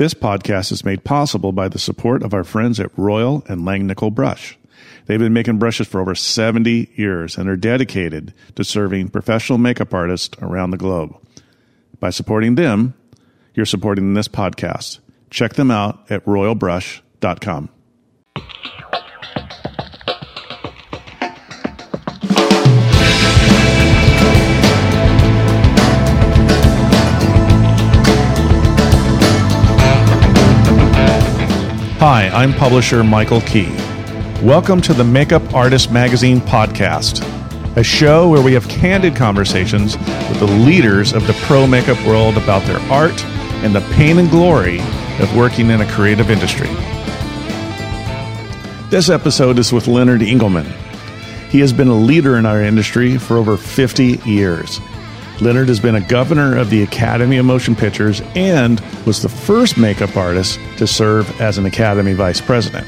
This podcast is made possible by the support of our friends at Royal and Langnickel Brush. They've been making brushes for over 70 years and are dedicated to serving professional makeup artists around the globe. By supporting them, you're supporting this podcast. Check them out at royalbrush.com. Hi, I'm publisher Michael Key. Welcome to the Makeup Artist Magazine podcast, a show where we have candid conversations with the leaders of the pro makeup world about their art and the pain and glory of working in a creative industry. This episode is with Leonard Engelman. He has been a leader in our industry for over 50 years. Leonard has been a governor of the Academy of Motion Pictures and was the first makeup artist to serve as an Academy Vice President.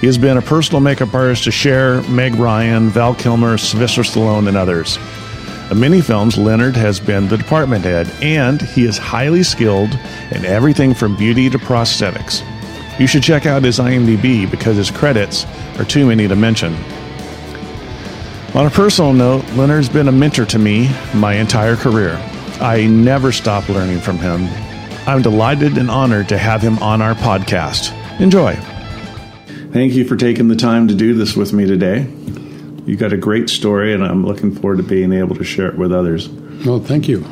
He has been a personal makeup artist to Cher, Meg Ryan, Val Kilmer, Sylvester Stallone, and others. In many films, Leonard has been the department head, and he is highly skilled in everything from beauty to prosthetics. You should check out his IMDb because his credits are too many to mention. On a personal note, Leonard's been a mentor to me my entire career. I never stop learning from him. I'm delighted and honored to have him on our podcast. Enjoy. Thank you for taking the time to do this with me today. You got a great story, and I'm looking forward to being able to share it with others. Well, thank you.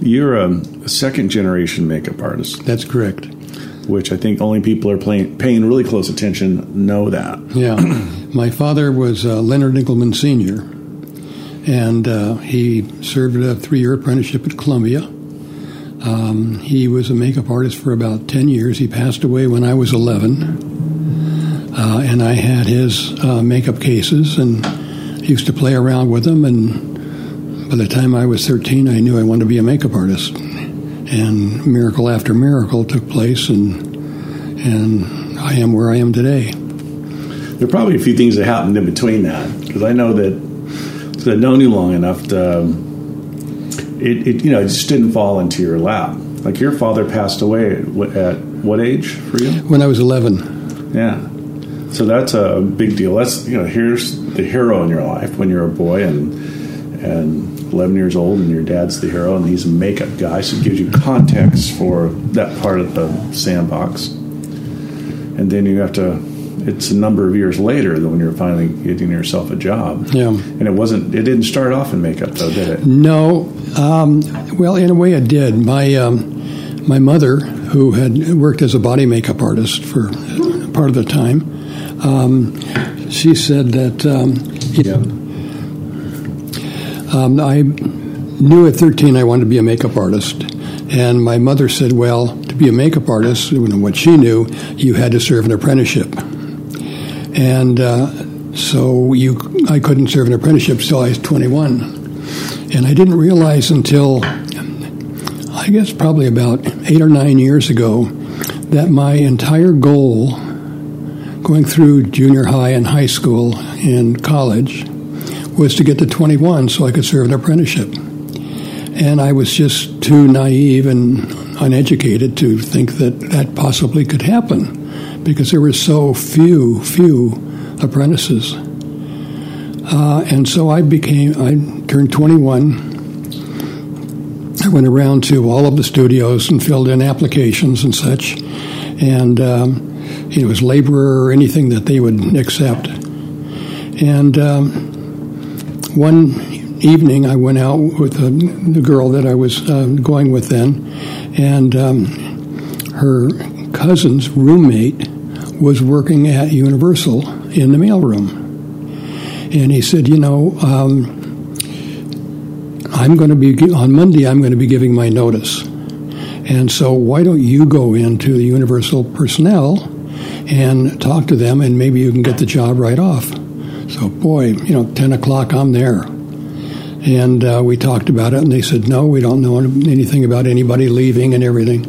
You're a second generation makeup artist, That's correct. which I think only people are playing, paying really close attention know that. Yeah. My father was uh, Leonard Engelman Sr., and uh, he served a three year apprenticeship at Columbia. Um, he was a makeup artist for about 10 years. He passed away when I was 11. Uh, and I had his uh, makeup cases and used to play around with them. And by the time I was 13, I knew I wanted to be a makeup artist. And miracle after miracle took place, and, and I am where I am today. There are probably a few things that happened in between that because I know that because I've known you long enough to, um, it, it you know it just didn't fall into your lap. Like your father passed away at what, at what age for you? When I was 11, Yeah, so that's a big deal. That's you know here's the hero in your life when you're a boy and and 11 years old and your dad's the hero and he's a makeup guy, so it gives you context for that part of the sandbox. And then you have to. It's a number of years later that when you're finally getting yourself a job. Yeah. And it wasn't. It didn't start off in makeup though, did it? No, um, well, in a way, it did. My um, my mother, who had worked as a body makeup artist for part of the time, um, she said that um, Yeah. um, I knew at 13 I wanted to be a makeup artist, and my mother said, "Well, to be a makeup artist, what she knew, you had to serve an apprenticeship." And uh, so you, I couldn't serve an apprenticeship till I was 21, and I didn't realize until I guess probably about eight or nine years ago that my entire goal, going through junior high and high school and college, was to get to 21 so I could serve an apprenticeship. And I was just too naive and uneducated to think that that possibly could happen because there were so few, few apprentices. Uh, and so I became, I turned 21. I went around to all of the studios and filled in applications and such. And um, it was laborer or anything that they would accept. And um, one evening I went out with the, the girl that I was uh, going with then, and um, her cousin's roommate was working at Universal in the mailroom. And he said, You know, um, I'm going to be, on Monday, I'm going to be giving my notice. And so why don't you go into the Universal personnel and talk to them, and maybe you can get the job right off. So, boy, you know, 10 o'clock, I'm there. And uh, we talked about it, and they said, no, we don't know anything about anybody leaving and everything.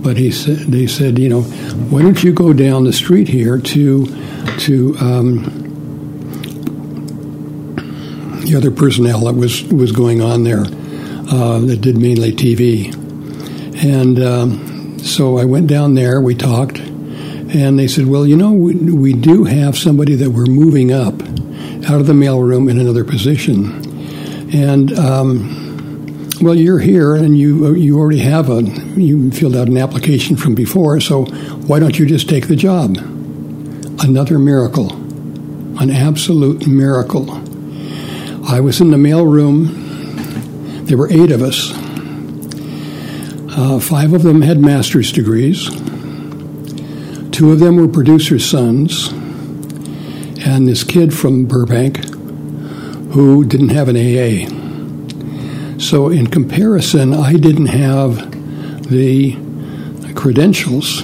But he said, they said, you know, why don't you go down the street here to to um, the other personnel that was was going on there uh, that did mainly TV, and um, so I went down there. We talked, and they said, "Well, you know, we, we do have somebody that we're moving up out of the mailroom in another position, and." Um, well, you're here, and you you already have a you filled out an application from before. So why don't you just take the job? Another miracle, an absolute miracle. I was in the mailroom. There were eight of us. Uh, five of them had master's degrees. Two of them were producers' sons, and this kid from Burbank who didn't have an AA. So, in comparison, I didn't have the credentials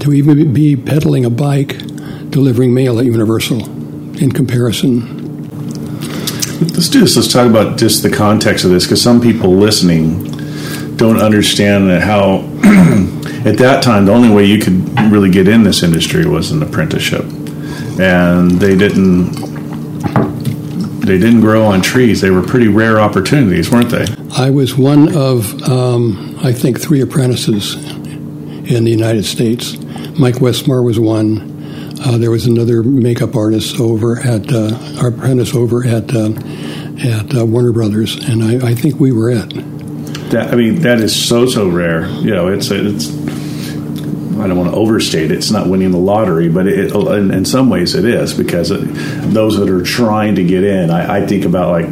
to even be pedaling a bike delivering mail at Universal in comparison. Let's do this. Let's talk about just the context of this because some people listening don't understand how at that time the only way you could really get in this industry was an apprenticeship and they didn't they didn't grow on trees they were pretty rare opportunities weren't they i was one of um, i think three apprentices in the united states mike westmore was one uh, there was another makeup artist over at uh, our apprentice over at uh, at uh, warner brothers and I, I think we were it that I mean, that is so so rare. You know, it's it's. I don't want to overstate it. It's not winning the lottery, but it, in, in, some ways it is because it, those that are trying to get in, I, I, think about like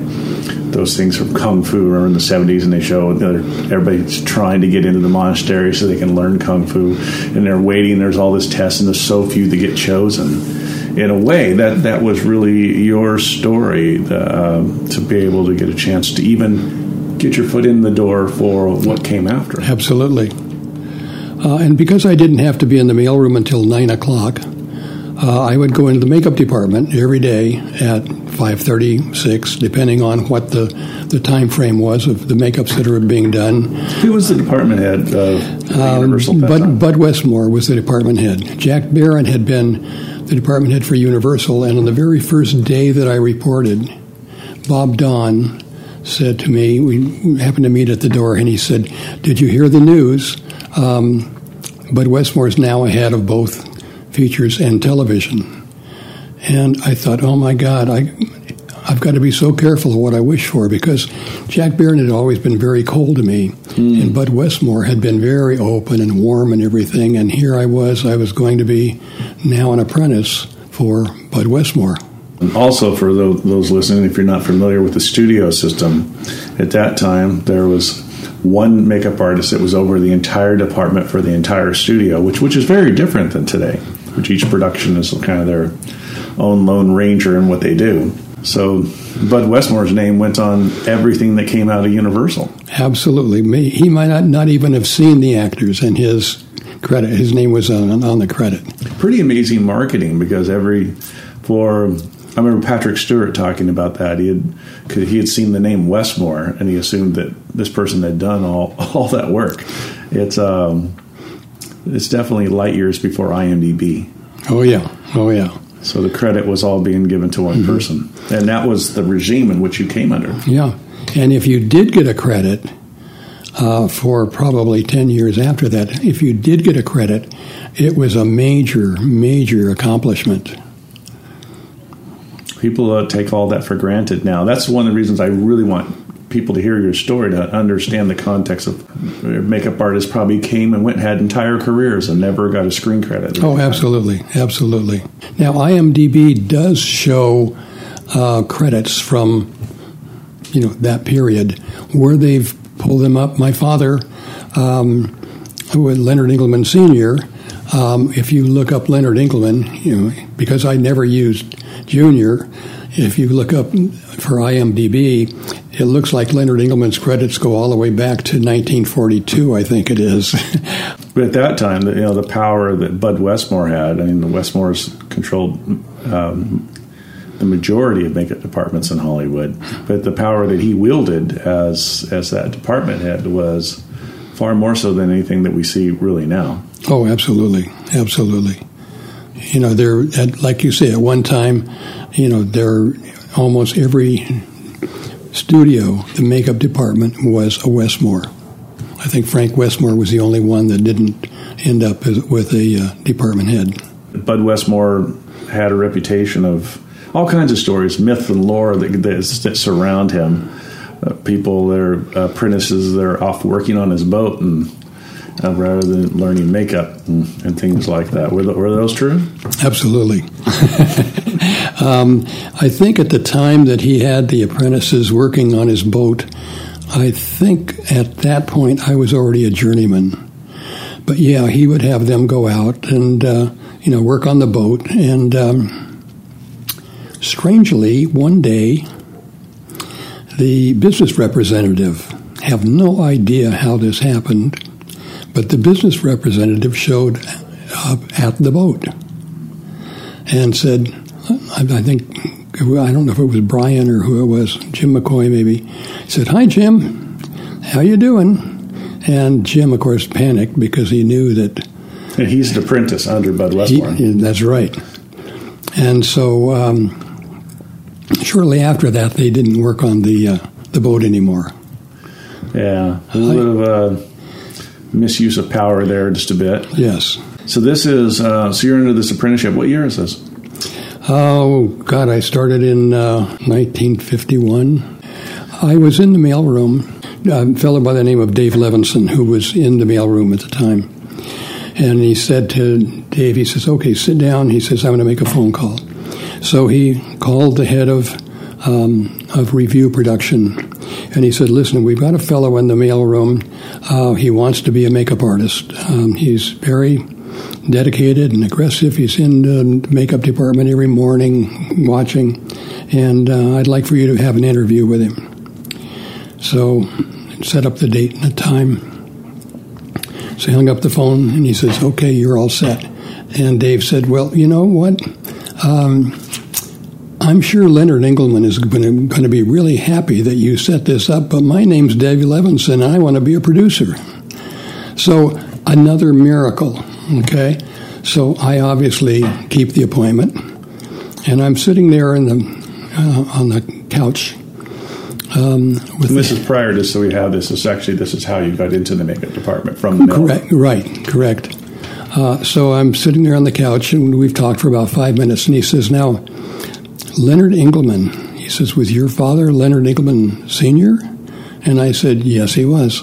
those things from kung fu. Remember in the seventies, and they show everybody's trying to get into the monastery so they can learn kung fu, and they're waiting. There's all this test, and there's so few that get chosen. In a way, that that was really your story uh, to be able to get a chance to even get your foot in the door for what came after. Absolutely. Uh, and because I didn't have to be in the mailroom until nine o'clock, uh, I would go into the makeup department every day at 5:30, 6, depending on what the, the time frame was of the makeups that were being done. Who was the department head of um, Universal? Bud, Bud Westmore was the department head. Jack Barron had been the department head for Universal, and on the very first day that I reported, Bob Dawn said to me, we happened to meet at the door, and he said, Did you hear the news? Um, Bud Westmore is now ahead of both features and television. And I thought, oh my God, I, I've got to be so careful of what I wish for because Jack Barron had always been very cold to me, mm. and Bud Westmore had been very open and warm and everything. And here I was, I was going to be now an apprentice for Bud Westmore. And Also, for those listening, if you're not familiar with the studio system, at that time there was one makeup artist that was over the entire department for the entire studio, which which is very different than today. Which each production is kind of their own lone ranger in what they do. So Bud Westmore's name went on everything that came out of Universal. Absolutely, he might not, not even have seen the actors, and his credit, his name was on, on the credit. Pretty amazing marketing because every for I remember Patrick Stewart talking about that. He had he had seen the name Westmore, and he assumed that this person had done all all that work. It's um, it's definitely light years before IMDb. Oh yeah, oh yeah. So the credit was all being given to one mm-hmm. person, and that was the regime in which you came under. Yeah, and if you did get a credit uh, for probably ten years after that, if you did get a credit, it was a major, major accomplishment people uh, take all that for granted now. That's one of the reasons I really want people to hear your story to understand the context of makeup artists probably came and went had entire careers and never got a screen credit. Oh, absolutely, absolutely. Now IMDb does show uh, credits from you know that period where they've pulled them up. My father, um, with Leonard Engelman Sr. Um, if you look up Leonard Engelman, you know, because I never used Junior, if you look up for IMDb, it looks like Leonard Engelman's credits go all the way back to 1942, I think it is. but at that time, you know, the power that Bud Westmore had, I mean, the Westmores controlled um, the majority of makeup departments in Hollywood, but the power that he wielded as as that department head was far more so than anything that we see really now. Oh, absolutely, absolutely. You know, there, like you say, at one time, you know, there almost every studio, the makeup department was a Westmore I think Frank Westmore was the only one that didn't end up as, with a uh, department head. Bud Westmore had a reputation of all kinds of stories, myth and lore that, that, that surround him. Uh, people, their apprentices, they're off working on his boat and uh, rather than learning makeup and, and things like that. Were, the, were those true? Absolutely. um, I think at the time that he had the apprentices working on his boat, I think at that point I was already a journeyman. But yeah, he would have them go out and uh, you know work on the boat. And um, strangely, one day, the business representative have no idea how this happened but the business representative showed up at the boat and said, I think, I don't know if it was Brian or who it was, Jim McCoy maybe, said, Hi, Jim, how you doing? And Jim, of course, panicked because he knew that. And he's an apprentice under Bud Westmore. He, that's right. And so um, shortly after that, they didn't work on the, uh, the boat anymore. Yeah, a little bit of uh, misuse of power there just a bit. Yes. So this is uh, so you're into this apprenticeship. What year is this? Oh God, I started in uh, 1951. I was in the mailroom. A fellow by the name of Dave Levinson, who was in the mailroom at the time, and he said to Dave, he says, "Okay, sit down." He says, "I'm going to make a phone call." So he called the head of um, of Revue production, and he said, "Listen, we've got a fellow in the mailroom. Uh, he wants to be a makeup artist. Um, he's very dedicated and aggressive. He's in the makeup department every morning watching, and uh, I'd like for you to have an interview with him." So, set up the date and the time. So he hung up the phone and he says, "Okay, you're all set." And Dave said, "Well, you know what?" Um, I'm sure Leonard Engelman is going to be really happy that you set this up, but my name's Dave Levinson, and I want to be a producer. So, another miracle, okay? So, I obviously keep the appointment, and I'm sitting there in the, uh, on the couch. Um, with this is prior to so we have this. Is actually this is how you got into the makeup department from the correct, right, correct. Uh, so I'm sitting there on the couch, and we've talked for about five minutes, and he says, "Now, Leonard Engelman. He says, Was your father Leonard Engelman Sr.? And I said, Yes, he was.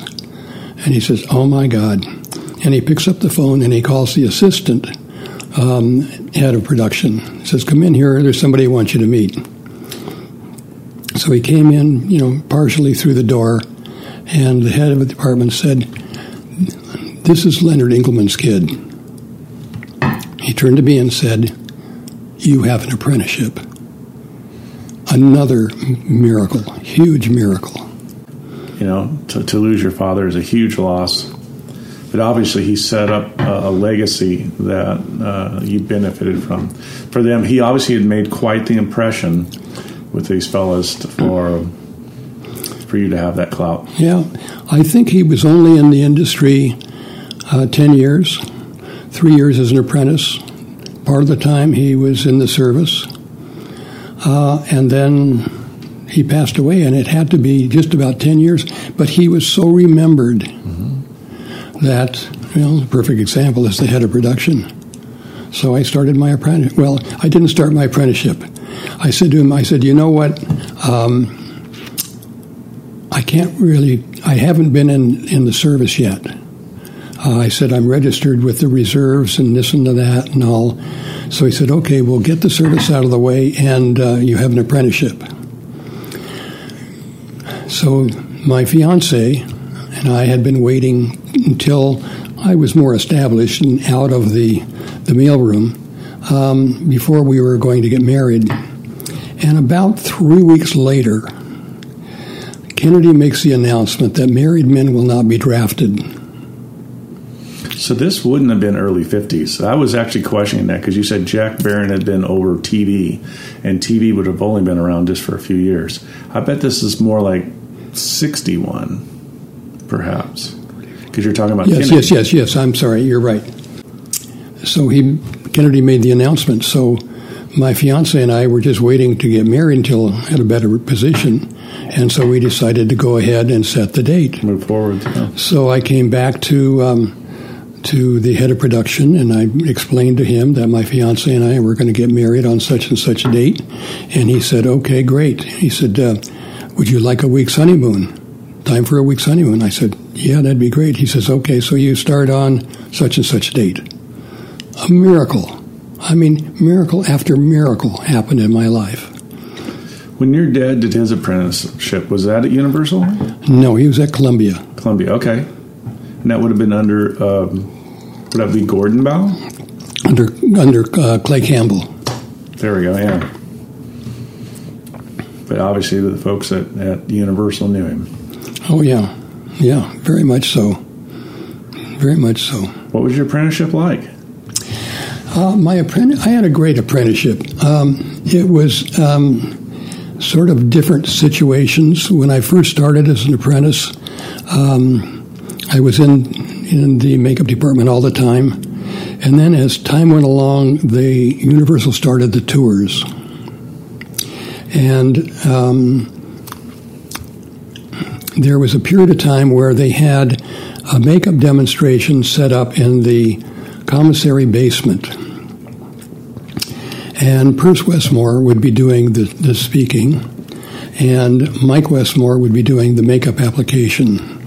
And he says, Oh my God. And he picks up the phone and he calls the assistant um, head of production. He says, Come in here, there's somebody who wants you to meet. So he came in, you know, partially through the door, and the head of the department said, This is Leonard Engelman's kid. He turned to me and said, You have an apprenticeship another miracle, huge miracle. You know, to, to lose your father is a huge loss. But obviously, he set up a, a legacy that uh, you benefited from. For them, he obviously had made quite the impression with these fellas for for you to have that clout. Yeah, I think he was only in the industry uh, ten years, three years as an apprentice. Part of the time he was in the service, uh, and then he passed away, and it had to be just about 10 years. But he was so remembered mm-hmm. That, well, the perfect example is the head of production. So I started my apprenticeship. Well, I didn't start my apprenticeship. I said to him, I said, you know what? Um, I can't really, I haven't been in, in the service yet. Uh, I said, I'm registered with the reserves and this and that and all. So he said, okay, we'll get the service out of the way and uh, you have an apprenticeship. So my fiance and I had been waiting until I was more established and out of the, the mailroom um, before we were going to get married. And about three weeks later, Kennedy makes the announcement that married men will not be drafted. So this wouldn't have been early 50s. I was actually questioning that because you said Jack Barron had been over TV, and TV would have only been around just for a few years. I bet this is more like 61, perhaps, because you're talking about yes, Kennedy. yes, yes, yes. I'm sorry, you're right. So he Kennedy made the announcement. So my fiance and I were just waiting to get married until at a better position. And so we decided to go ahead and set the date. Move forward. Yeah. So I came back to um, to the head of production and I explained to him that my fiance and I were going to get married on such and such a date. And he said, "Okay, great." He said, uh, "Would you like a week's honeymoon? Time for a week's honeymoon?" I said, "Yeah, that'd be great." He says, "Okay, so you start on such and such date." A miracle. I mean, miracle after miracle happened in my life. When your dad did his apprenticeship, was that at Universal? No, he was at Columbia. Columbia, okay. And that would have been under, um, would that be Gordon Bau? under under uh, Clay Campbell. There we go, yeah. But obviously, the folks at, at Universal knew him. Oh yeah, yeah, very much so, very much so. What was your apprenticeship like? Uh, my apprentice, I had a great apprenticeship. Um, it was um, sort of different situations. When I first started as an apprentice, um, I was in in the makeup department all the time, and then as time went along, the Universal started the tours, and um, there was a period of time where they had a makeup demonstration set up in the commissary basement. And Perce Westmore would be doing the, the speaking, and Mike Westmore would be doing the makeup application.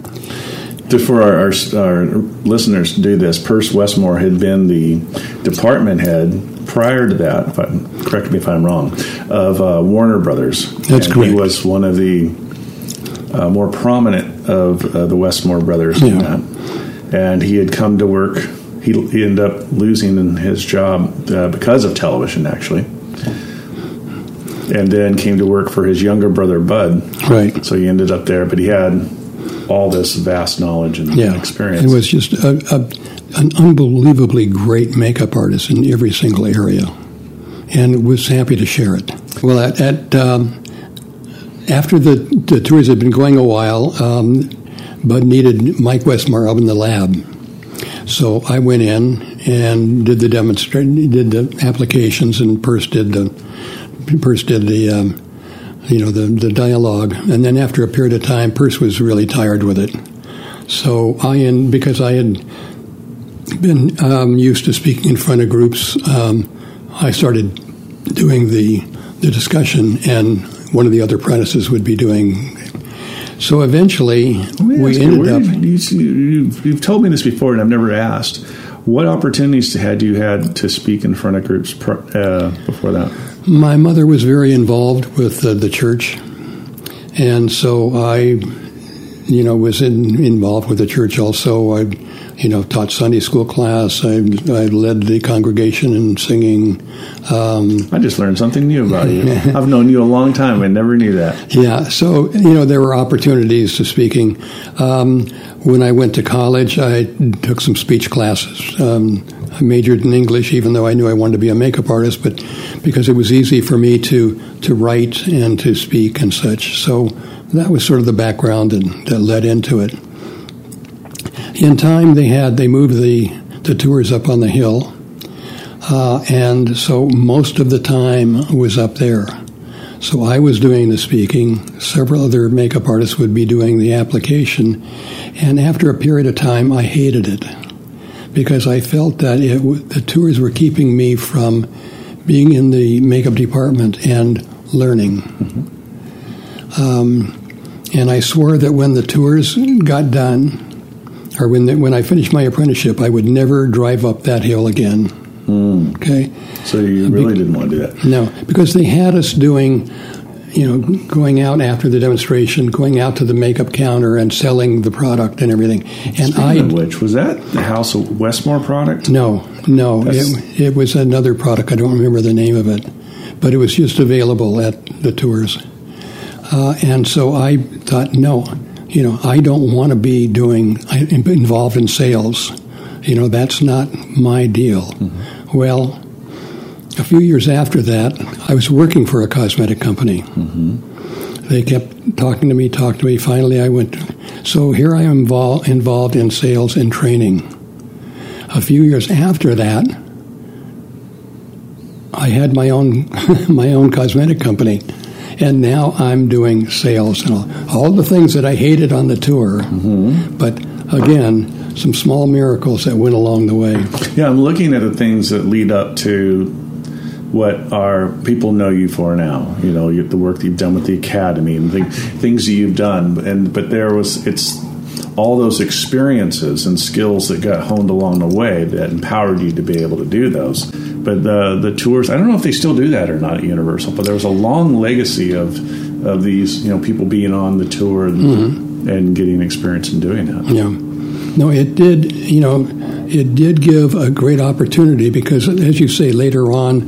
For our, our, our listeners to do this, Perce Westmore had been the department head prior to that, if I, correct me if I'm wrong, of uh, Warner Brothers. That's and correct. He was one of the uh, more prominent of uh, the Westmore brothers Yeah. that. And he had come to work, he, he ended up losing his job uh, because of television, actually. And then came to work for his younger brother, Bud. Right. So he ended up there, but he had all this vast knowledge and Yeah. experience. It was just a, a, an unbelievably great makeup artist in every single area, and was happy to share it. Well, at, at um, after the, the tours had been going a while, um, Bud needed Mike Westmore up in the lab. So I went in and did the demonstration, did the applications, and Perce did the Perce did the um, you know the the dialogue. And then after a period of time, Perce was really tired with it. So I, and because I had been um, used to speaking in front of groups, um, I started doing the the discussion, and one of the other apprentices would be doing. So eventually, we ask you, ended up. You, you, you've, you've told me this before, and I've never asked. What opportunities had you had to speak in front of groups pr- uh, before that? My mother was very involved with uh, the church, and so I, you know, was in, involved with the church also. I, you know, taught Sunday school class. I, I led the congregation in singing. Um, I just learned something new about you. I've known you a long time. I never knew that. yeah, so you know, there were opportunities to speaking. Um, when I went to college, I took some speech classes. Um, I majored in English, even though I knew I wanted to be a makeup artist, but because it was easy for me to to write and to speak and such. So that was sort of the background and that led into it. In time, they had they moved the the tours up on the hill, uh, and so most of the time was up there. So I was doing the speaking. Several other makeup artists would be doing the application, and after a period of time, I hated it because I felt that it w- the tours were keeping me from being in the makeup department and learning. Um, and I swore that when the tours got done, or when the, when I finished my apprenticeship, I would never drive up that hill again. Hmm. Okay. So you really didn't want to do that. No, because they had us doing, you know, going out after the demonstration, going out to the makeup counter and selling the product and everything. And Speaking I, of which, was that the House of Westmore product? no, no, That's- it, it was another product. I don't remember the name of it, but it was just available at the tours. Uh, and so I thought, no, you know, I don't want to be doing involved in sales. You know, that's not my deal. Well, a few years after that, I was working for a cosmetic company. They kept talking to me, talking to me. Finally, I went. So here I am invol- involved in sales and training. A few years after that, I had my own my own cosmetic company, and now I'm doing sales and all, all the things that I hated on the tour. Mm-hmm. But again, some small miracles that went along the way. Yeah, I'm looking at the things that lead up to what our people know you for now. You know, the work that you've done with the academy and the things that you've done. And but there was it's all those experiences and skills that got honed along the way that empowered you to be able to do those. But the the tours, I don't know if they still do that or not at Universal, but there was a long legacy of of these you know people being on the tour and, mm-hmm. and getting experience in doing that. Yeah, no, it did. You know, it did give a great opportunity because, as you say, later on,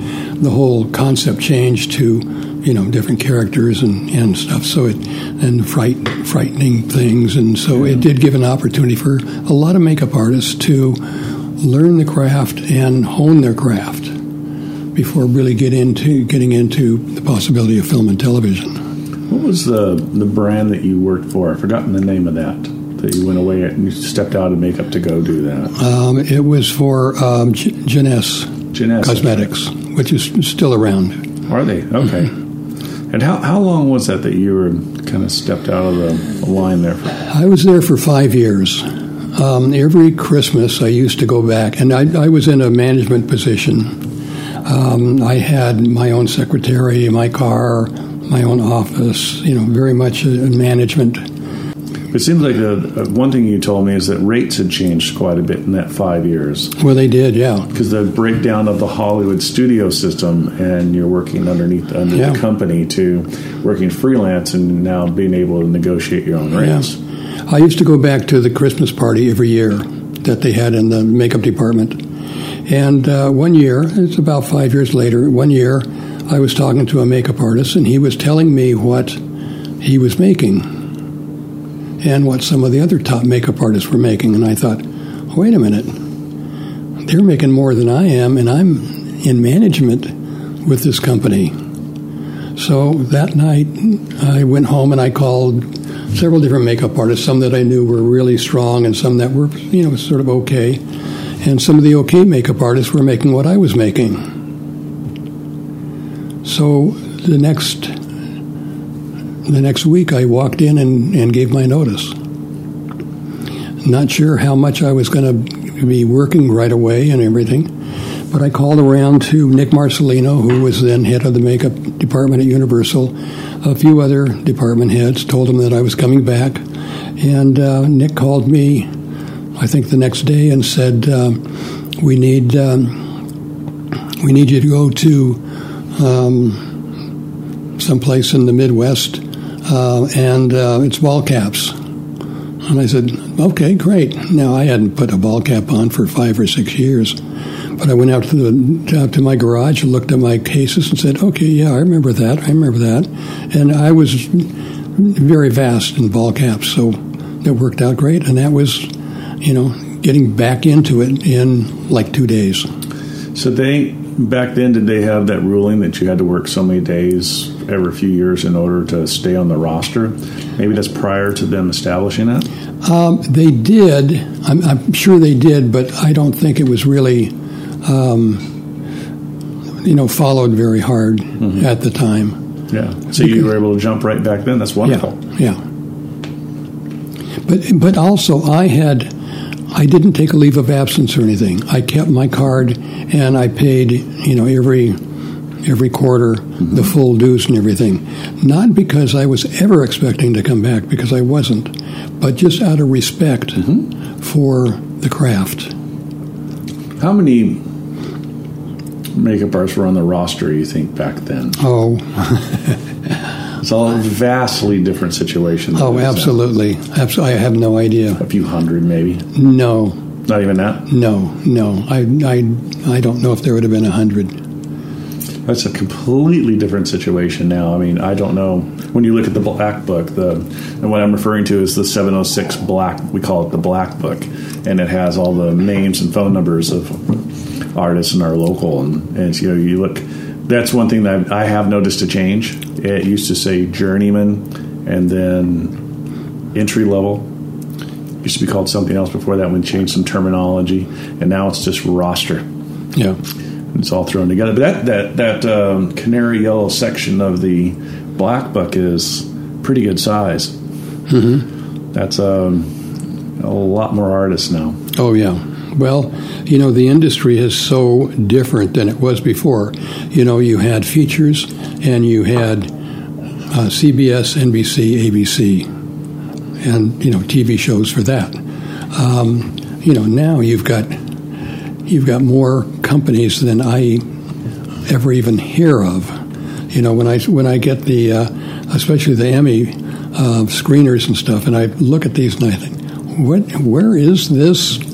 the whole concept changed to you know different characters and, and stuff. So it and fright frightening things, and so yeah. it did give an opportunity for a lot of makeup artists to learn the craft and hone their craft before really get into getting into the possibility of film and television. What was the the brand that you worked for? I've forgotten the name of that that you went away and you stepped out of makeup to go do that? Um, it was for um, Jeunesse, Cosmetics, which is still around. Are they? Okay. And how, how long was that that you were kind of stepped out of the line there? For? I was there for five years. Um, every Christmas, I used to go back, and I, I was in a management position. Um, I had my own secretary, my car, my own office, you know, very much management it seems like the, uh, one thing you told me is that rates had changed quite a bit in that five years. Well, they did, yeah. Because the breakdown of the Hollywood studio system, and you're working underneath under yeah. the company to working freelance, and now being able to negotiate your own rates. Yeah. I used to go back to the Christmas party every year that they had in the makeup department, and uh, one year, it's about five years later, one year, I was talking to a makeup artist, and he was telling me what he was making and what some of the other top makeup artists were making. And I thought, wait a minute, they're making more than I am, and I'm in management with this company. So that night, I went home and I called several different makeup artists, some that I knew were really strong and some that were, you know, sort of okay. And some of the okay makeup artists were making what I was making. So the next the next week, I walked in and, and gave my notice. Not sure how much I was going to be working right away and everything, but I called around to Nick Marcellino, who was then head of the makeup department at Universal, a few other department heads, told them that I was coming back. And uh, Nick called me, I think the next day, and said, uh, "We need um, we need you to go to um, someplace in the Midwest uh, and uh, it's bald caps. And I said, okay, great. Now, I hadn't put a bald cap on for five or six years. But I went out to, the, out to my garage and looked at my cases and said, okay, yeah, I remember that. I remember that. And I was very vast in bald caps, so it worked out great. And that was, you know, getting back into it in like two days. So they back then did they have that ruling that you had to work so many days every few years in order to stay on the roster? Maybe that's prior to them establishing that. Um, they did. I'm, I'm, sure they did, but I don't think it was really, um, you know, followed very hard mm-hmm. at the time. Yeah. So because, you were able to jump right back then. That's wonderful. Yeah. yeah. But but also I had I didn't take a leave of absence or anything. I kept my card and I paid, you know, every every quarter mm-hmm. the full dues and everything. Not because I was ever expecting to come back, because I wasn't, but just out of respect mm-hmm. for the craft. How many makeup artists were on the roster, you think, back then? Oh. It's all a vastly different situation. Oh, absolutely. Absolutely. I have no idea. A few hundred, maybe. No. Not even that. No, no. I, I, I don't know if there would have been a hundred. That's a completely different situation now. I mean, I don't know. When you look at the black book, the and what I'm referring to is the 706 black. We call it the black book, and it has all the names and phone numbers of artists in our local. And, and you know, you look. That's one thing that I have noticed a change it used to say journeyman and then entry level. It used to be called something else before that. We changed some terminology, and now it's just roster. Yeah, it's all thrown together. But that that that um, canary yellow section of the Black Book is pretty good size. Mm-hmm. That's um, a lot more artists now. Oh yeah. Well, you know, the industry is so different than it was before. You know, you had features and you had uh, CBS, NBC, ABC, and you know TV shows for that. Um, you know, now you've got you've got more companies than I ever even hear of. You know, when I when I get the uh, especially the Emmy uh, screeners and stuff, and I look at these and I think, what, where is this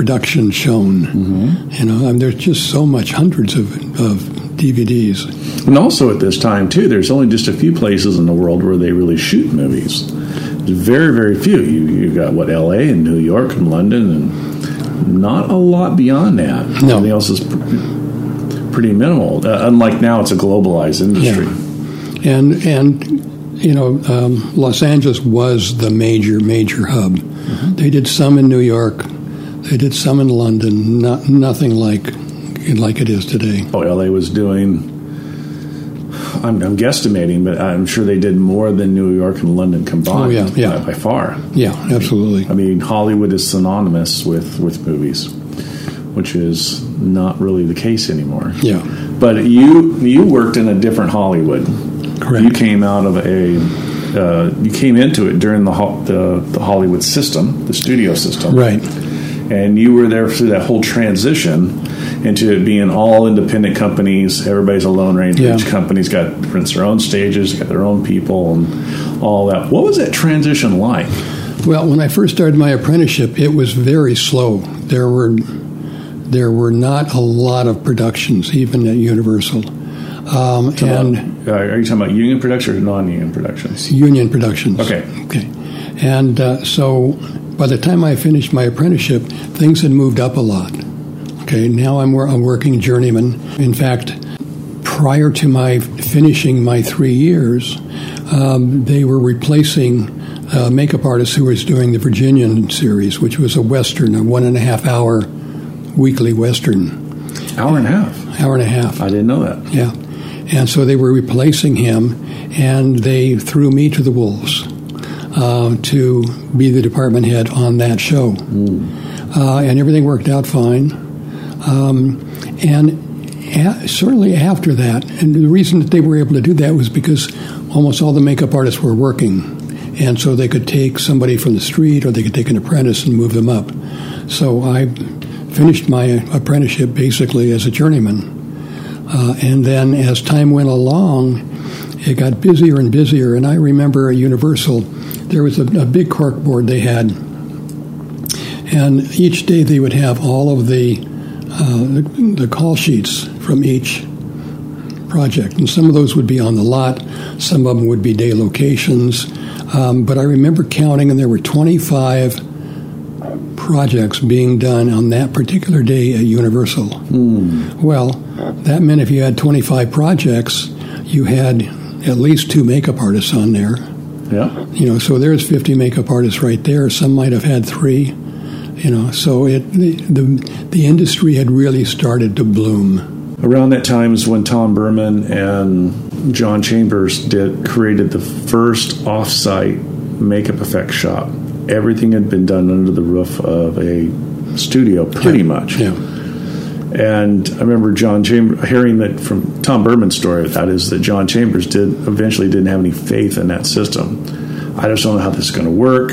production shown? Mm-hmm. You know, I mean, there's just so much, hundreds of, of DVDs. And also at this time too, there's only just a few places in the world where they really shoot movies. There's very, very few. You you got what L.A. and New York and London, and not a lot beyond that. No. Everything else is pretty minimal. Uh, unlike now, it's a globalized industry. Yeah. And and you know, um, Los Angeles was the major major hub. Mm-hmm. They did some in New York. They did some in London. Not nothing like like it is today. Oh, LA was doing. I'm, I'm guesstimating, but I'm sure they did more than New York and London combined. Oh, yeah, yeah. By, by far. Yeah, absolutely. I mean, Hollywood is synonymous with with movies, which is not really the case anymore. Yeah. But you you worked in a different Hollywood. Correct. You came out of a uh, you came into it during the, the the Hollywood system, the studio system, Right. And you were there through that whole transition into it being all independent companies. Everybody's a lone ranger. Yeah. Each company's got their own stages, got their own people, and all that. What was that transition like? Well, when I first started my apprenticeship, it was very slow. There were there were not a lot of productions, even at Universal, um, and Uh, are you talking about union productions or non-union productions? union productions. Okay. Okay. And uh, so by the time I finished my apprenticeship, things had moved up a lot. Okay, now I'm a working journeyman. In fact, prior to my finishing my three years, um, they were replacing a makeup artist who was doing the Virginian series, which was a western, a one and a half hour weekly western, Hour and a half. hour and a half. I didn't know that. Yeah. And so they were replacing him, and they threw me to the wolves uh, to be the department head on that show. Uh, and everything worked out fine. Um, and a- certainly after that, and the reason that they were able to do that was because almost all the makeup artists were working. And so they could take somebody from the street or they could take an apprentice and move them up. So I finished my apprenticeship basically as a journeyman. Uh, and then as time went along, it got busier and busier. And I remember at Universal, there was a, a big cork board they had. And each day they would have all of the, uh, the, the call sheets from each project. And some of those would be on the lot, some of them would be day locations. Um, but I remember counting, and there were 25 projects being done on that particular day at Universal. Well, that meant if you had 25 projects, you had at least two makeup artists on there. Yeah. You know, so there's 50 makeup artists right there. Some might have had three. You know, so it the the, the industry had really started to bloom. Around that time is when Tom Burman and John Chambers did created the first off-site makeup effects shop. Everything had been done under the roof of a studio, pretty much. Yeah. And I remember John Chambers hearing that from Tom Burman's story. That is that John Chambers did eventually didn't have any faith in that system. I just don't know how this is going to work.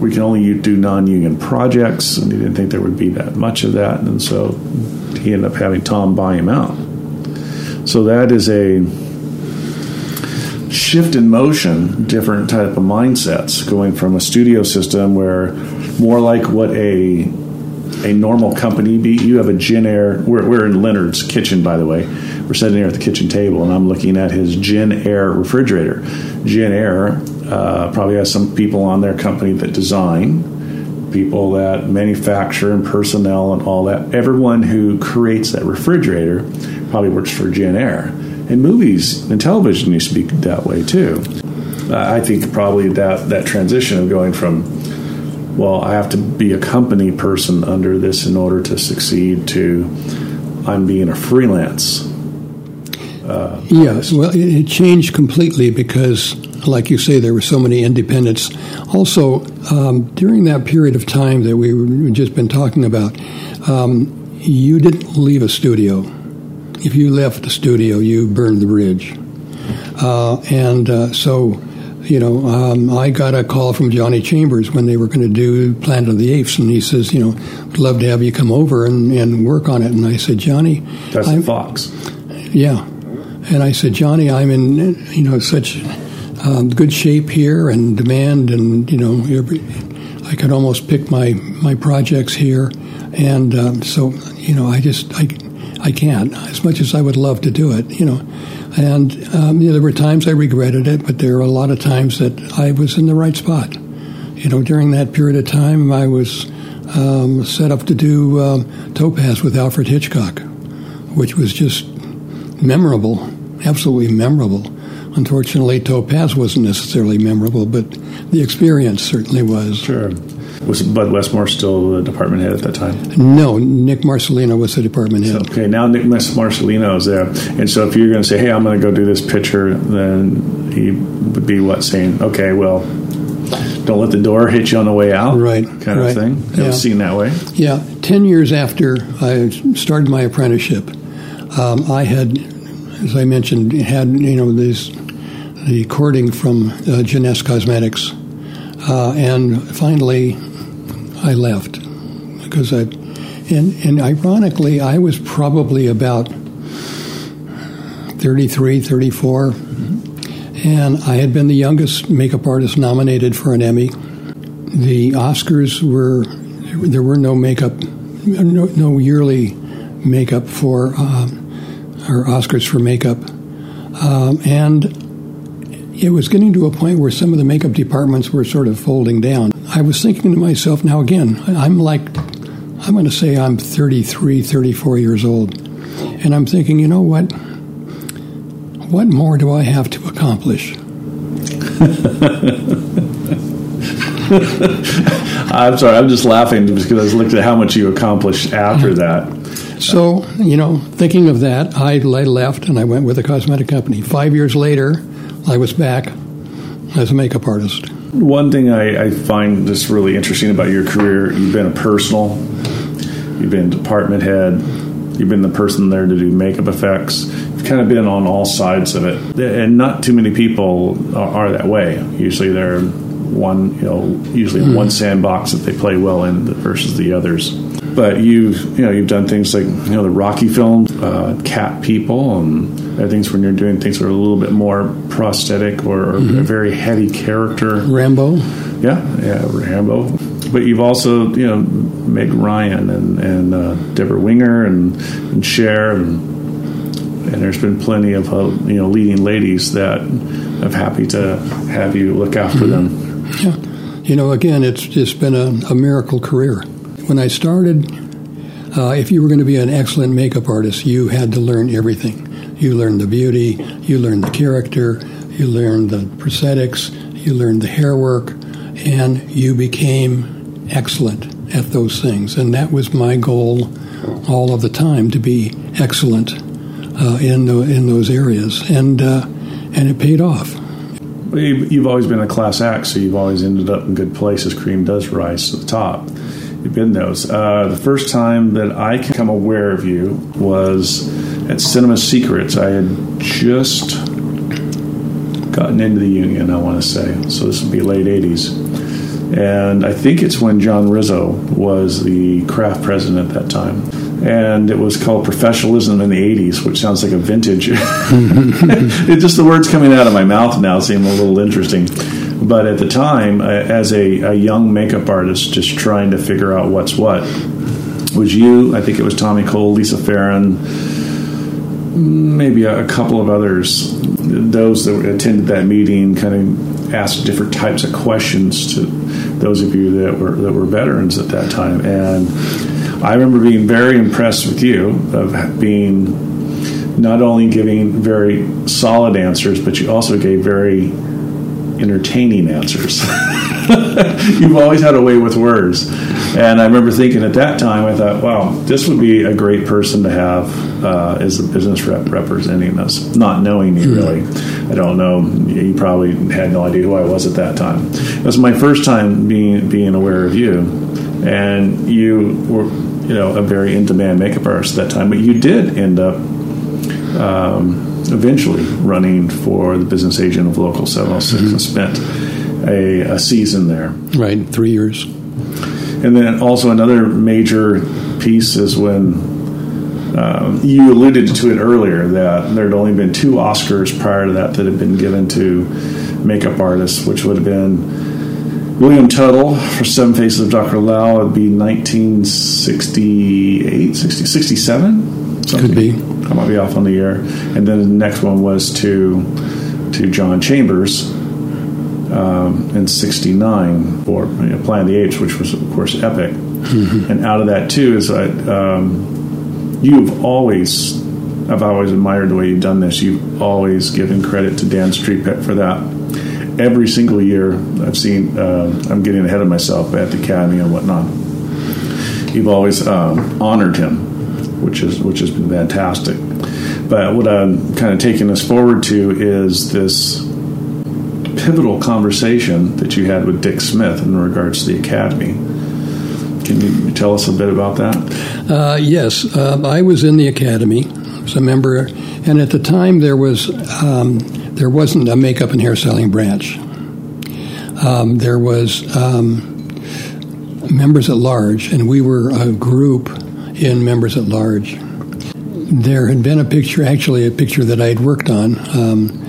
We can only do non-union projects, and he didn't think there would be that much of that, and so he ended up having Tom buy him out. So that is a shift in motion, different type of mindsets, going from a studio system where more like what a a normal company be. You have a Jenn-Air. We're, we're in Leonard's kitchen, by the way. We're sitting here at the kitchen table, and I'm looking at his Gin Air refrigerator. Jenn-Air uh, probably has some people on their company that design, people that manufacture, and personnel, and all that. Everyone who creates that refrigerator probably works for Jenn-Air. And movies and television used to be that way too. Uh, I think probably that that transition of going from well, I have to be a company person under this in order to succeed to I'm being a freelance. Uh, yes, well, it, it, changed completely because, like you say, there were so many independents. Also, um, during that period of time that we've just been talking about, um, you didn't leave a studio. If you left the studio, you burned the bridge. Uh, and uh, so you know, um, I got a call from Johnny Chambers when they were going to do Planet of the Apes, and he says, you know, I'd love to have you come over and, and work on it. And I said, Johnny, that's I'm, Fox. Yeah, and I said, Johnny, I'm in you know such um, good shape here and demand, and you know, every, I could almost pick my my projects here, and um, so you know, I just I I can't as much as I would love to do it, you know. And um, you know, there were times I regretted it, but there were a lot of times that I was in the right spot. You know, during that period of time, I was um, set up to do um, Topaz with Alfred Hitchcock, which was just memorable, absolutely memorable. Unfortunately, Topaz wasn't necessarily memorable, but the experience certainly was. Sure. Was Bud Westmore still the department head at that time? No, Nick Marcellino was the department head. So, okay, now Nick Marcellino is there, and so if you're going to say, "Hey, I'm going to go do this picture," then he would be what saying, "Okay, well, don't let the door hit you on the way out," right? Kind right. of thing. It yeah. was seen that way. Yeah, ten years after I started my apprenticeship, um, I had, as I mentioned, had you know this the courting from uh, Jeunesse Cosmetics, uh, and finally I left because I, and, and ironically, I was probably about 33, 34, and I had been the youngest makeup artist nominated for an Emmy. The Oscars were, there were no makeup, no, no yearly makeup for, uh, or Oscars for makeup. Um, and it was getting to a point where some of the makeup departments were sort of folding down. I was thinking to myself, now again, I'm like, I'm going to say I'm 33, 34 years old. And I'm thinking, you know what? What more do I have to accomplish? I'm sorry, I'm just laughing because I was looking at how much you accomplished after uh-huh. that. So, you know, thinking of that, I, I left and I went with a cosmetic company. Five years later, I was back as a makeup artist. One thing I, I, find just really interesting about your career, you've been a personal, you've been department head, you've been the person there to do makeup effects. You've kind of been on all sides of it, and not too many people are, are that way. Usually they're one, you know, usually mm. one sandbox that they play well in versus the others. But you've, you know, you've done things like, you know, the Rocky films, uh, Cat People, and things when you're doing things that are a little bit more prosthetic or, mm-hmm. a very heady character. Rambo. Yeah, yeah, Rambo. But you've also, you know, Meg Ryan and, and uh, Debra Winger and, and Cher and and there's been plenty of uh, you know leading ladies that I'm happy to have you look after mm-hmm. them. Yeah, you know, again, it's just been a, a miracle career. When I started, uh, if you were going to be an excellent makeup artist, you had to learn everything. You learn the beauty, you learn the character, you learn the prosthetics, you learn the hair work, and you became excellent at those things. And that was my goal all of the time to be excellent uh, in the, in those areas, and uh, and it paid off. You've always been a class act, so you've always ended up in good places. Cream does rise to the top. You've been those. Uh, the first time that I became aware of you was at Cinema Secrets. I had just gotten into the union, I want to say. So this would be late 80s. And I think it's when John Rizzo was the craft president at that time. And it was called Professionalism in the 80s, which sounds like a vintage. it just the words coming out of my mouth now seem a little interesting. But at the time, uh, as a, a young makeup artist, just trying to figure out what's what, was you, I think it was Tommy Cole, Lisa Farron, maybe a, a, couple of others, those that attended that meeting, kind of asked different types of questions to those of you that were that were veterans at that time, and I remember being very impressed with you of being not only giving very solid answers, but you also gave very entertaining answers. You've always had a way with words. And I remember thinking at that time, I thought, wow, this would be a great person to have uh, as a business rep representing us, not knowing me really. I don't know. You probably had no idea who I was at that time. It was my first time being being aware of you, and you were, you know, a very in demand makeup artist at that time. But you did end up. Um, eventually running for the business agent of Local 706 mm-hmm. and spent a, a season there. Right, three years. And then also another major piece is when um, you alluded to it earlier that there had only been two Oscars prior to that that had been given to makeup artists, which would have been William Tuttle for Seven Faces of Dr. Lao. It would be 1968, 60, 67? Something. Could be. I might be off on the year. And then the next one was to to John Chambers um, in '69 for you Planet of the Apes, which was of course epic. Mm-hmm. And out of that too is I, um, you've always I've always admired the way you've done this. You've always given credit to Dan Striepeke for that. Every single year, I've seen. Uh, I'm getting ahead of myself at the Academy and whatnot. You've always um, honored him which is which has been fantastic. But what I'm kind of taking us forward to is this pivotal conversation that you had with Dick Smith in regards to the academy. Can you tell us a bit about that? Uh, yes, uh, I was in the academy as a member, and at the time there was um, there wasn't a makeup and hairstyling branch. Um, there was um, members at large, and we were a group in members at large. There had been a picture, actually, a picture that I had worked on, um,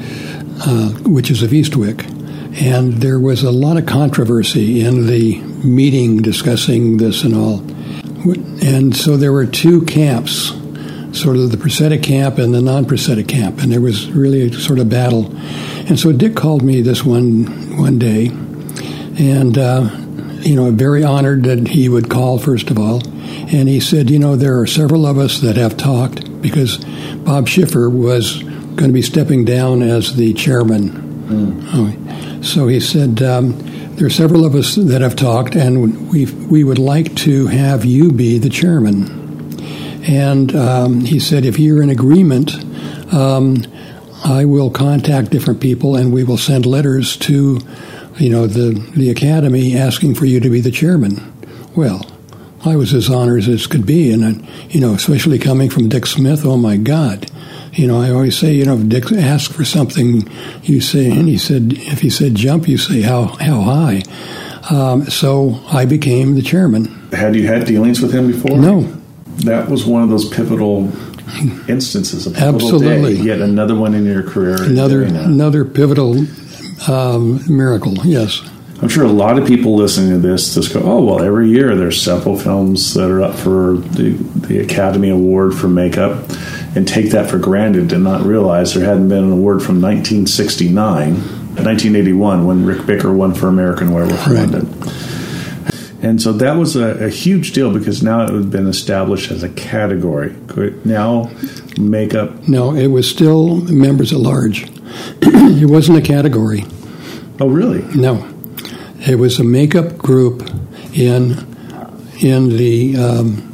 uh, Witches of Eastwick. And there was a lot of controversy in the meeting discussing this and all. And so there were two camps, sort of the prosthetic camp and the non prosthetic camp. And there was really a sort of battle. And so Dick called me this one, one day. And, uh, you know, very honored that he would call, first of all. And he said, You know, there are several of us that have talked because Bob Schiffer was going to be stepping down as the chairman. Mm. So he said, um, There are several of us that have talked, and we, we would like to have you be the chairman. And um, he said, If you're in agreement, um, I will contact different people and we will send letters to you know the the academy asking for you to be the chairman. Well, I was as honored as could be, and you know, especially coming from Dick Smith. Oh my God! You know, I always say, you know, if Dick asks for something, you say, and he said, if he said jump, you say how how high. Um, so I became the chairman. Had you had dealings with him before? No. That was one of those pivotal instances. Of Absolutely. Day. Yet another one in your career. Another another pivotal um, miracle. Yes. I'm sure a lot of people listening to this just go, "Oh, well, every year there's several films that are up for the, the Academy Award for makeup," and take that for granted and not realize there hadn't been an award from 1969, 1981 when Rick Baker won for American Werewolf in London. And so that was a, a, huge deal because now it had been established as a category. Now, makeup. No, it was still members at large. it wasn't a category. Oh, really? No. It was a makeup group in in the um,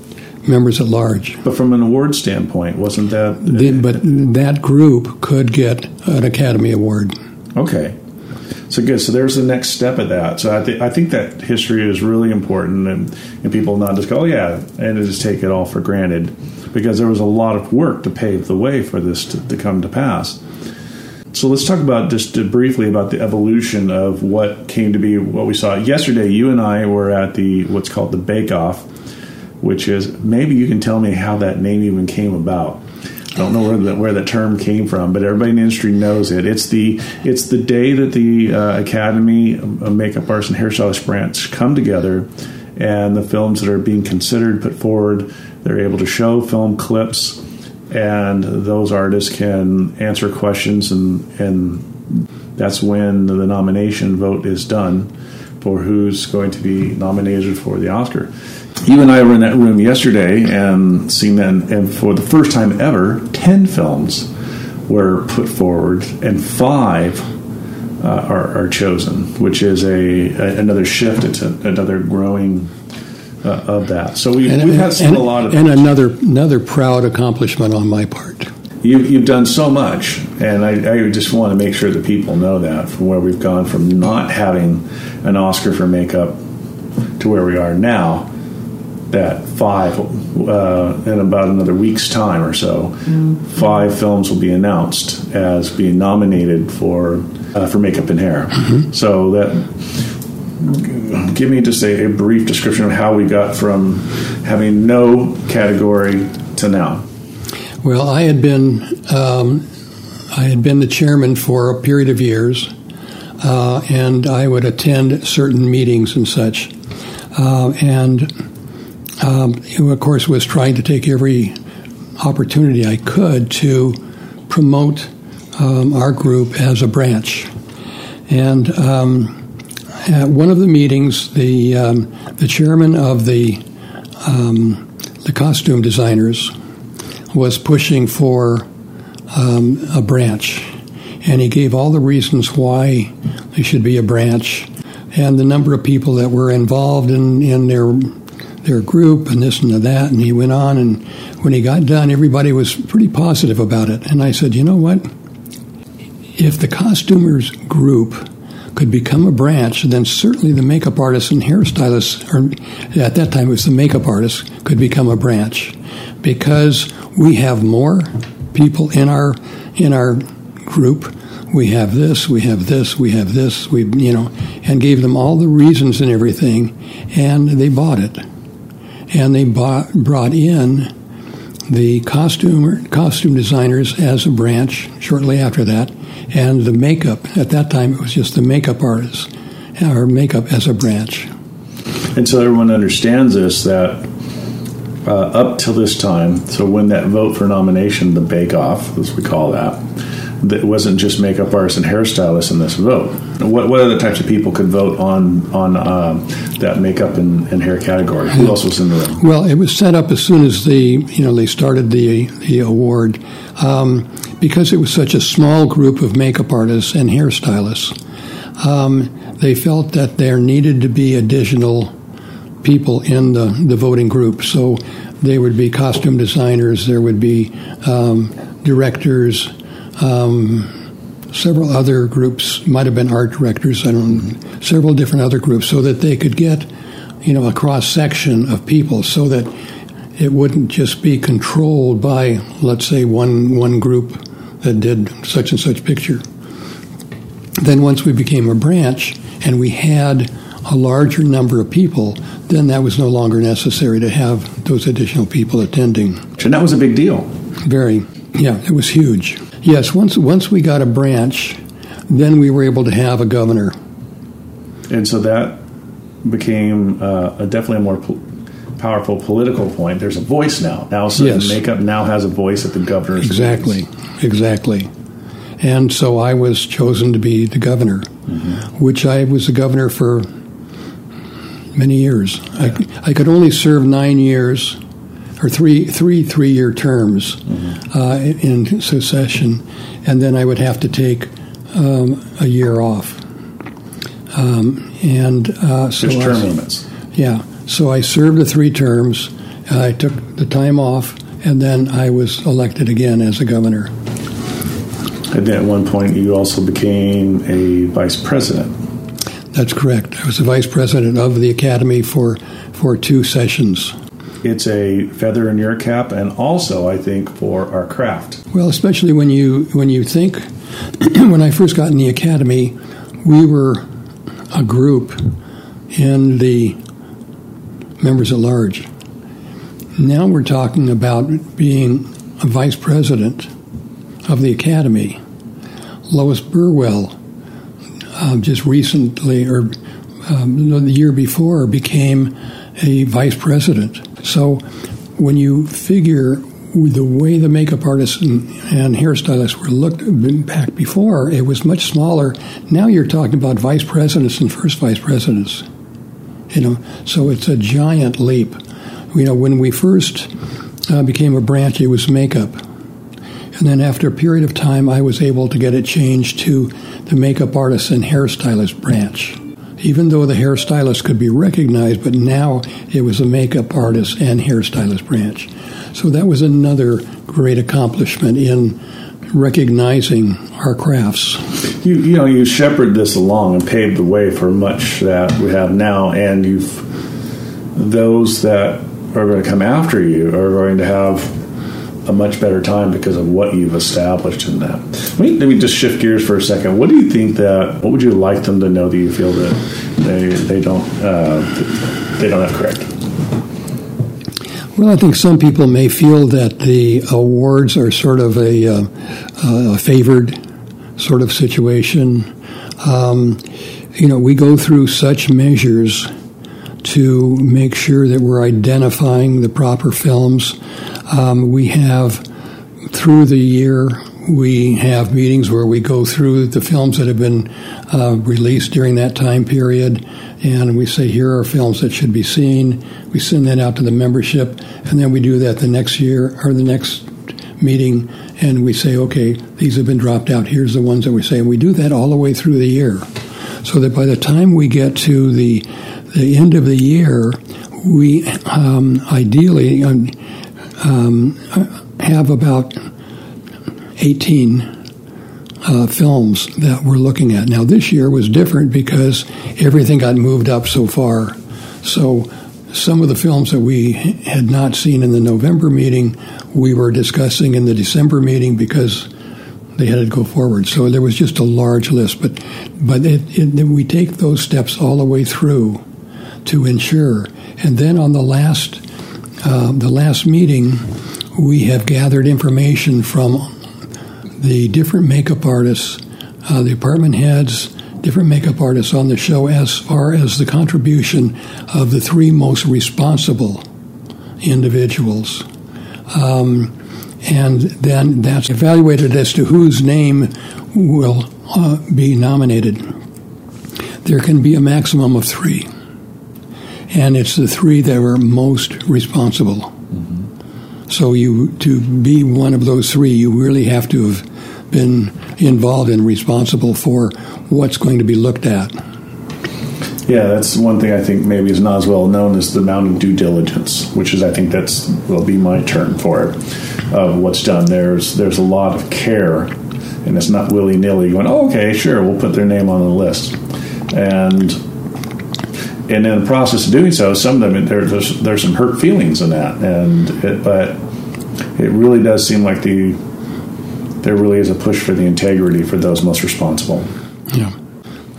members at large. But from an award standpoint, wasn't that? The, but that group could get an Academy Award. Okay. So good. So there's the next step of that. So I, th- I think that history is really important, and, and people not just go, oh yeah, and just take it all for granted, because there was a lot of work to pave the way for this to, to come to pass. So let's talk about just briefly about the evolution of what came to be what we saw yesterday. You and I were at the what's called the Bake Off, which is maybe you can tell me how that name even came about. I don't know where the, where the term came from, but everybody in the industry knows it. It's the it's the day that the uh, Academy of Makeup Arts and Hairstylist branch come together, and the films that are being considered put forward, they're able to show film clips and those artists can answer questions, and and that's when the nomination vote is done for who's going to be nominated for the Oscar. You and I were in that room yesterday and seen that, and for the first time ever, ten films were put forward, and five uh, are, are, chosen, which is a, a another shift. It's a, another growing uh, of that. So we, we've had and, a lot of and another another proud accomplishment on my part. You, you've done so much, and I, I, just want to make sure that people know that from where we've gone from not having an Oscar for makeup to where we are now. That five uh, in about another week's time or so, mm-hmm. five films will be announced as being nominated for uh, for makeup and hair. Mm-hmm. So that give me just a, a, brief description of how we got from having no category to now. Well, I had been um, I had been the chairman for a period of years, uh, and I would attend certain meetings and such, uh, and um, of course was trying to take every opportunity I could to promote um, our group as a branch, and um, at one of the meetings, the um, the chairman of the um, the costume designers was pushing for um, a branch, and he gave all the reasons why there should be a branch, and the number of people that were involved in in their their group and this and that. And he went on, and when he got done, everybody was pretty positive about it. And I said, you know what? If the costumers group could become a branch, then certainly the makeup artists and hairstylists, or at that time it was the makeup artists, could become a branch because we have more people in our in our group. We have this, we have this, we have this, we you know, and gave them all the reasons and everything, and they bought it, and they bought, brought in the costume costume designers as a branch shortly after that, and the makeup. At that time, it was just the makeup artists, or makeup as a branch. And so everyone understands this that uh, up till this time, so when that vote for nomination, the bake off, as we call that, that wasn't just makeup artists and hairstylists in this vote. What, what other types of people could vote on on uh, that makeup and, and, hair category? Who else was in the room? Well, it was set up as soon as the you know they started the the award um, because it was such a small group of makeup artists and hairstylists. Um, they felt that there needed to be additional people in the, the voting group. So there would be costume designers, there would be um, directors, um, several other groups, might have been art directors, I don't know, several different other groups, so that they could get, you know, a cross section of people so that it wouldn't just be controlled by, let's say, one, one group that did such and such picture. Then once we became a branch and we had a larger number of people, then that was no longer necessary to have those additional people attending. And that was a big deal. Very. Yeah, it was huge. Yes, once once we got a branch, then we were able to have a governor. And so that became uh, a definitely a more po- powerful political point. There's a voice now. Now, so yes. makeup now has a voice at the governor's. Exactly, meetings. exactly. And so I was chosen to be the governor, mm-hmm. which I was the governor for many years. Yeah. I, I could only serve nine years or three three three year terms mm-hmm. uh, in succession, and then I would have to take um, a year off. Um, and uh, so There's term I, limits. Yeah, so I served the three terms. I took the time off, and then I was elected again as a governor. And then at one point, you also became a vice president. That's correct. I was the vice president of the academy for for two sessions it's a feather in your cap, and also I think for our craft. Well, especially when you when you think when I first got in the academy, we were a group in the members at large. Now we're talking about being a vice president of the academy. Lois Burwell uh, just recently, or um, the year before, became a vice president. So when you figure the way the makeup artists and, and hairstylists were looked back before, it was much smaller. Now you're talking about vice presidents and first vice presidents. You know, so it's a giant leap. You know, when we first uh, became a branch, it was makeup. And then after a period of time, I was able to get it changed to the makeup artist and hairstylist branch. Even though the hairstylist could be recognized, but now it was a makeup artist and hairstylist branch. So that was another great accomplishment in recognizing our crafts. You, you know, you shepherd this along and paved the way for much that we have now, and you've those that are going to come after you are going to have a much better time because of what you've established in that. Let me, let me just shift gears for a second. What do you think that? What would you like them to know that you feel that they they don't uh, they don't have correct? Well, I think some people may feel that the awards are sort of a, uh, favored sort of situation. Um, you know, we go through such measures to make sure that we're identifying the proper films. Um, we have, through the year, we have meetings where we go through the films that have been uh, released during that time period, and we say, here are films that should be seen. We send that out to the membership, and then we do that the next year or the next meeting, and we say, okay, these have been dropped out. Here's the ones that we say. And we do that all the way through the year, so that by the time we get to the the end of the year, we um, ideally um, um, have about 18 uh, films that we're looking at. Now, this year was different because everything got moved up so far. So, some of the films that we had not seen in the November meeting, we were discussing in the December meeting because they had to go forward. So there was just a large list, but but it, it, we take those steps all the way through to ensure. And then on the last uh, the last meeting, we have gathered information from the different makeup artists, uh, the department heads, different makeup artists on the show as far as the contribution of the three most responsible individuals. Um, and then that's evaluated as to whose name will uh, be nominated. There can be a maximum of three and it's the three that are most responsible. Mm-hmm. So you to be one of those three, you really have to have been involved and responsible for what's going to be looked at. Yeah, that's one thing I think maybe is not as well known as the amount of due diligence, which is I think that's will be my term for it of what's done. There's there's a lot of care, and it's not willy nilly going. Oh, okay, sure, we'll put their name on the list, and and in the process of doing so, some of them there, there's there's some hurt feelings in that, and it, but it really does seem like the there really is a push for the integrity for those most responsible. Yeah,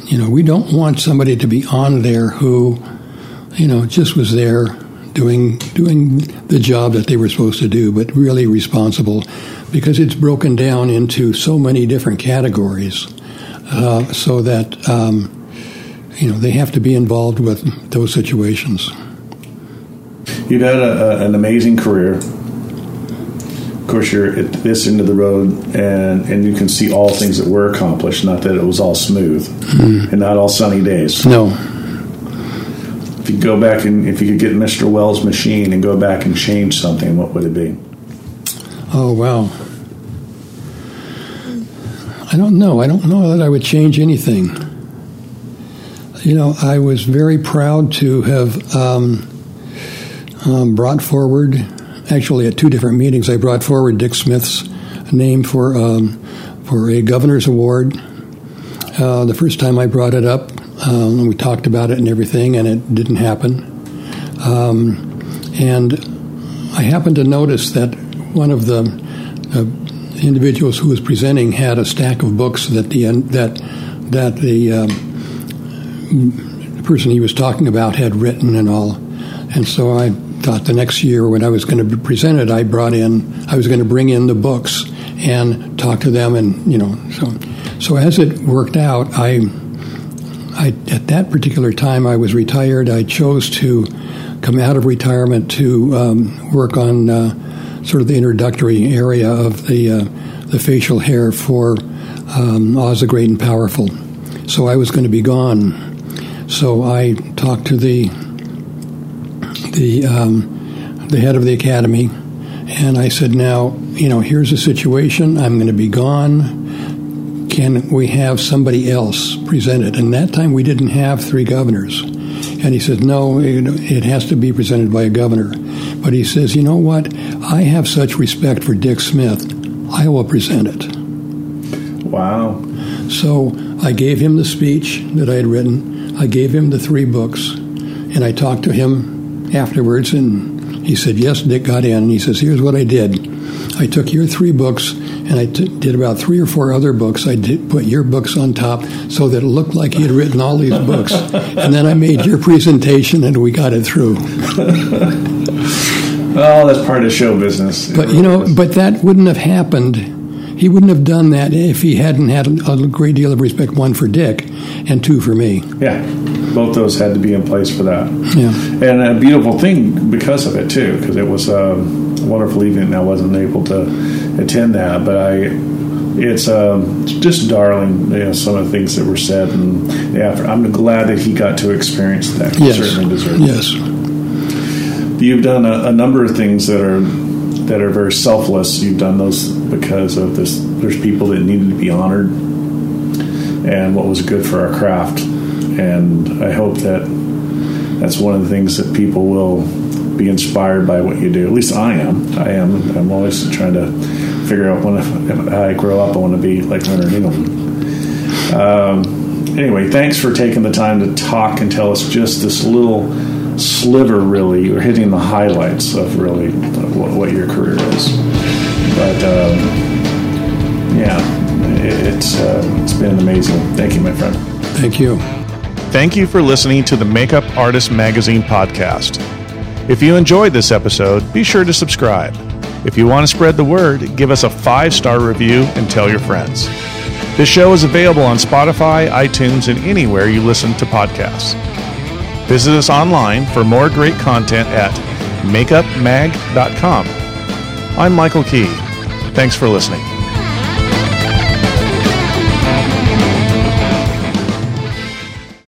you know, we don't want somebody to be on there who, you know, just was there doing doing the job that they were supposed to do, but really responsible, because it's broken down into so many different categories, uh, so that. Um, you know, they have to be involved with those situations. You've had a, a, an amazing career. Of course, you're at this end of the road, and, and you can see all things that were accomplished. Not that it was all smooth mm. and not all sunny days. No. If you go back and if you could get Mr. Wells' machine and go back and change something, what would it be? Oh wow. I don't know. I don't know that I would change anything. You know, I was very proud to have um, um, brought forward, actually at two different meetings, I brought forward Dick Smith's name for um, for a governor's award. Uh, the first time I brought it up, um, we talked about it and everything, and it didn't happen. Um, and I happened to notice that one of the uh, individuals who was presenting had a stack of books that the that that the um, the person he was talking about had written and all. And so I thought the next year when I was going to present it, I brought in, I was going to bring in the books and talk to them, and you know, so so as it worked out, I, I at that particular time I was retired. I chose to come out of retirement to um, work on uh, sort of the introductory area of the uh, the facial hair for um, Oz the Great and Powerful. So I was going to be gone so I talked to the the um, the head of the academy, And I said, Now, you know, here's the situation. I'm going to be gone. Can we have somebody else presented? And that time we didn't have three governors. And he said, No, it has to be presented by a governor. But he says, You know what? I have such respect for Dick Smith. I will present it. Wow. So I gave him the speech that I had written. I gave him the three books. And I talked to him afterwards, and he said, Yes, Dick got in. He says, Here's what I did. I took your three books and I t- did about three or four other books. I did put your books on top so that it looked like he had written all these books. and then I made your presentation and we got it through. well, that's part of show business. But, you know, but that wouldn't have happened. He wouldn't have done that if he hadn't had a great deal of respect, one for Dick and two for me. Yeah both those had to be in place for that. Yeah. And a beautiful thing because of it too, because it was um, a wonderful evening. And I wasn't able to attend that, but I. It's um, just darling, you know, some of the things that were said, and after I'm glad that he got to experience that. Yes, certainly deserved. Yes. You've done a, a number of things that are that are very selfless. You've done those because of this. There's people that needed to be honored, and what was good for our craft and I hope that that's one of the things that people will be inspired by what you do. At least I am. I am. I'm always trying to figure out when if I grow up, I want to be like Leonard Engelman. Um, anyway, thanks for taking the time to talk and tell us just this little sliver. Really, you're hitting the highlights of really what, what your career is. But um, yeah, it, it's uh, it's been amazing. Thank you, my friend. Thank you. Thank you for listening to the Makeup Artist Magazine podcast. If you enjoyed this episode, be sure to subscribe. If you want to spread the word, give us a five star review and tell your friends. This show is available on Spotify, iTunes, and anywhere you listen to podcasts. Visit us online for more great content at makeupmag.com. I'm Michael Key. Thanks for listening.